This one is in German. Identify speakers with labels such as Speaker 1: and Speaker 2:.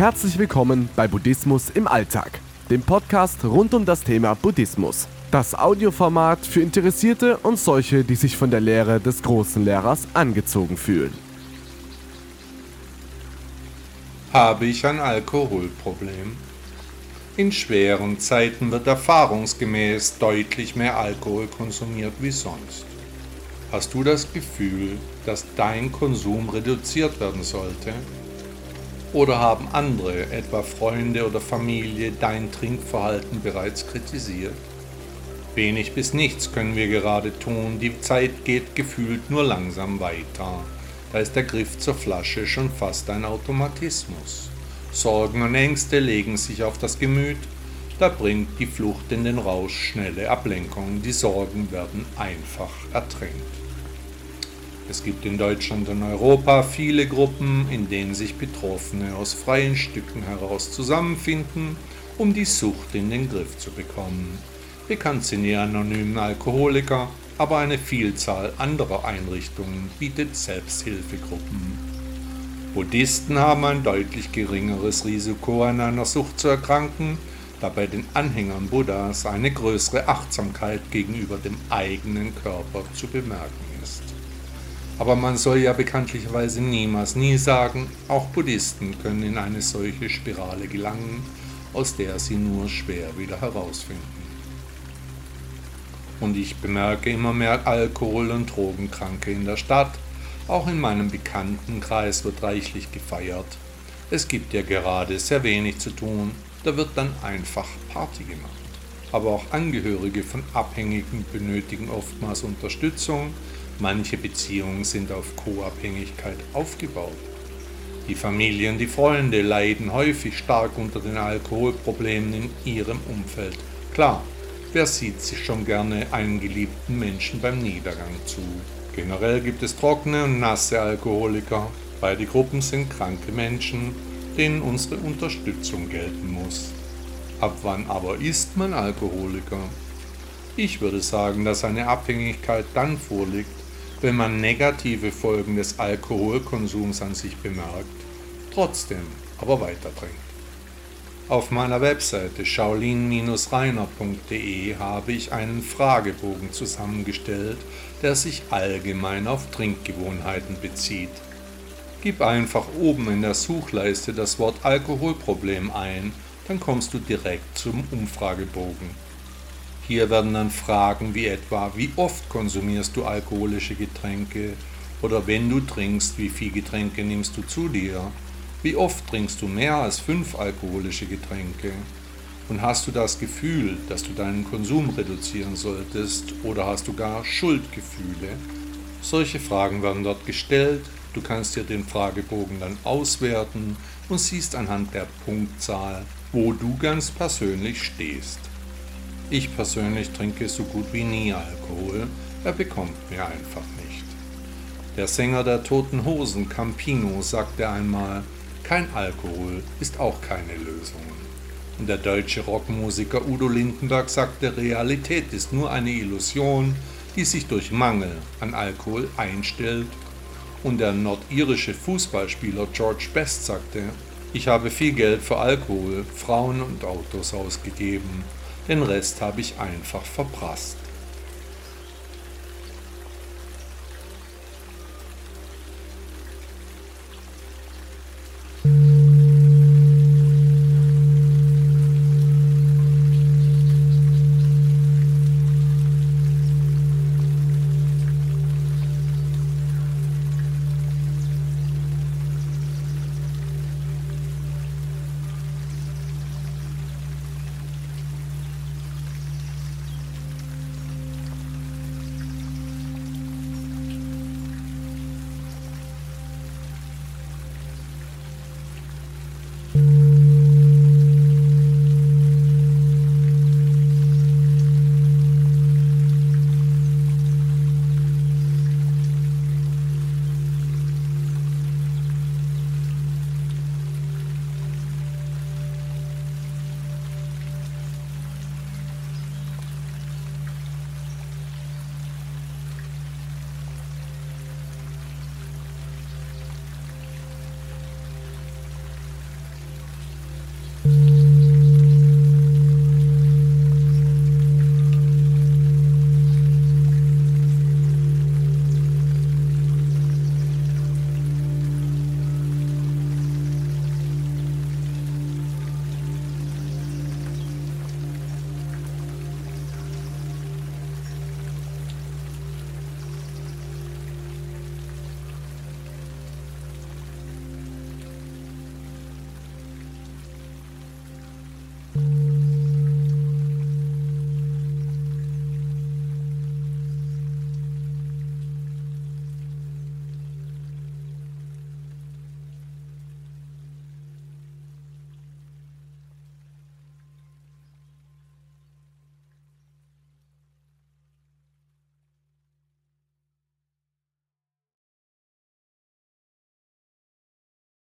Speaker 1: Herzlich willkommen bei Buddhismus im Alltag, dem Podcast rund um das Thema Buddhismus. Das Audioformat für Interessierte und solche, die sich von der Lehre des großen Lehrers angezogen fühlen.
Speaker 2: Habe ich ein Alkoholproblem? In schweren Zeiten wird erfahrungsgemäß deutlich mehr Alkohol konsumiert wie sonst. Hast du das Gefühl, dass dein Konsum reduziert werden sollte? Oder haben andere, etwa Freunde oder Familie, dein Trinkverhalten bereits kritisiert? Wenig bis nichts können wir gerade tun, die Zeit geht gefühlt nur langsam weiter. Da ist der Griff zur Flasche schon fast ein Automatismus. Sorgen und Ängste legen sich auf das Gemüt, da bringt die Flucht in den Rausch schnelle Ablenkung, die Sorgen werden einfach ertränkt. Es gibt in Deutschland und Europa viele Gruppen, in denen sich Betroffene aus freien Stücken heraus zusammenfinden, um die Sucht in den Griff zu bekommen. Bekannt sind die anonymen Alkoholiker, aber eine Vielzahl anderer Einrichtungen bietet Selbsthilfegruppen. Buddhisten haben ein deutlich geringeres Risiko an einer Sucht zu erkranken, da bei den Anhängern Buddhas eine größere Achtsamkeit gegenüber dem eigenen Körper zu bemerken. Aber man soll ja bekanntlicherweise niemals nie sagen, auch Buddhisten können in eine solche Spirale gelangen, aus der sie nur schwer wieder herausfinden. Und ich bemerke immer mehr Alkohol- und Drogenkranke in der Stadt. Auch in meinem Bekanntenkreis wird reichlich gefeiert. Es gibt ja gerade sehr wenig zu tun, da wird dann einfach Party gemacht. Aber auch Angehörige von Abhängigen benötigen oftmals Unterstützung, Manche Beziehungen sind auf Co-Abhängigkeit aufgebaut. Die Familien, die Freunde leiden häufig stark unter den Alkoholproblemen in ihrem Umfeld. Klar, wer sieht sich schon gerne einen geliebten Menschen beim Niedergang zu? Generell gibt es trockene und nasse Alkoholiker. Beide Gruppen sind kranke Menschen, denen unsere Unterstützung gelten muss. Ab wann aber ist man Alkoholiker? Ich würde sagen, dass eine Abhängigkeit dann vorliegt, wenn man negative Folgen des Alkoholkonsums an sich bemerkt, trotzdem aber weiter trinkt. Auf meiner Webseite shaolin-reiner.de habe ich einen Fragebogen zusammengestellt, der sich allgemein auf Trinkgewohnheiten bezieht. Gib einfach oben in der Suchleiste das Wort Alkoholproblem ein, dann kommst du direkt zum Umfragebogen. Hier werden dann Fragen wie etwa, wie oft konsumierst du alkoholische Getränke? Oder wenn du trinkst, wie viel Getränke nimmst du zu dir? Wie oft trinkst du mehr als fünf alkoholische Getränke? Und hast du das Gefühl, dass du deinen Konsum reduzieren solltest oder hast du gar Schuldgefühle? Solche Fragen werden dort gestellt, du kannst dir den Fragebogen dann auswerten und siehst anhand der Punktzahl, wo du ganz persönlich stehst. Ich persönlich trinke so gut wie nie Alkohol, er bekommt mir einfach nicht. Der Sänger der Toten Hosen Campino sagte einmal, kein Alkohol ist auch keine Lösung. Und der deutsche Rockmusiker Udo Lindenberg sagte, Realität ist nur eine Illusion, die sich durch Mangel an Alkohol einstellt. Und der nordirische Fußballspieler George Best sagte, ich habe viel Geld für Alkohol, Frauen und Autos ausgegeben den Rest habe ich einfach verprasst. Thank you.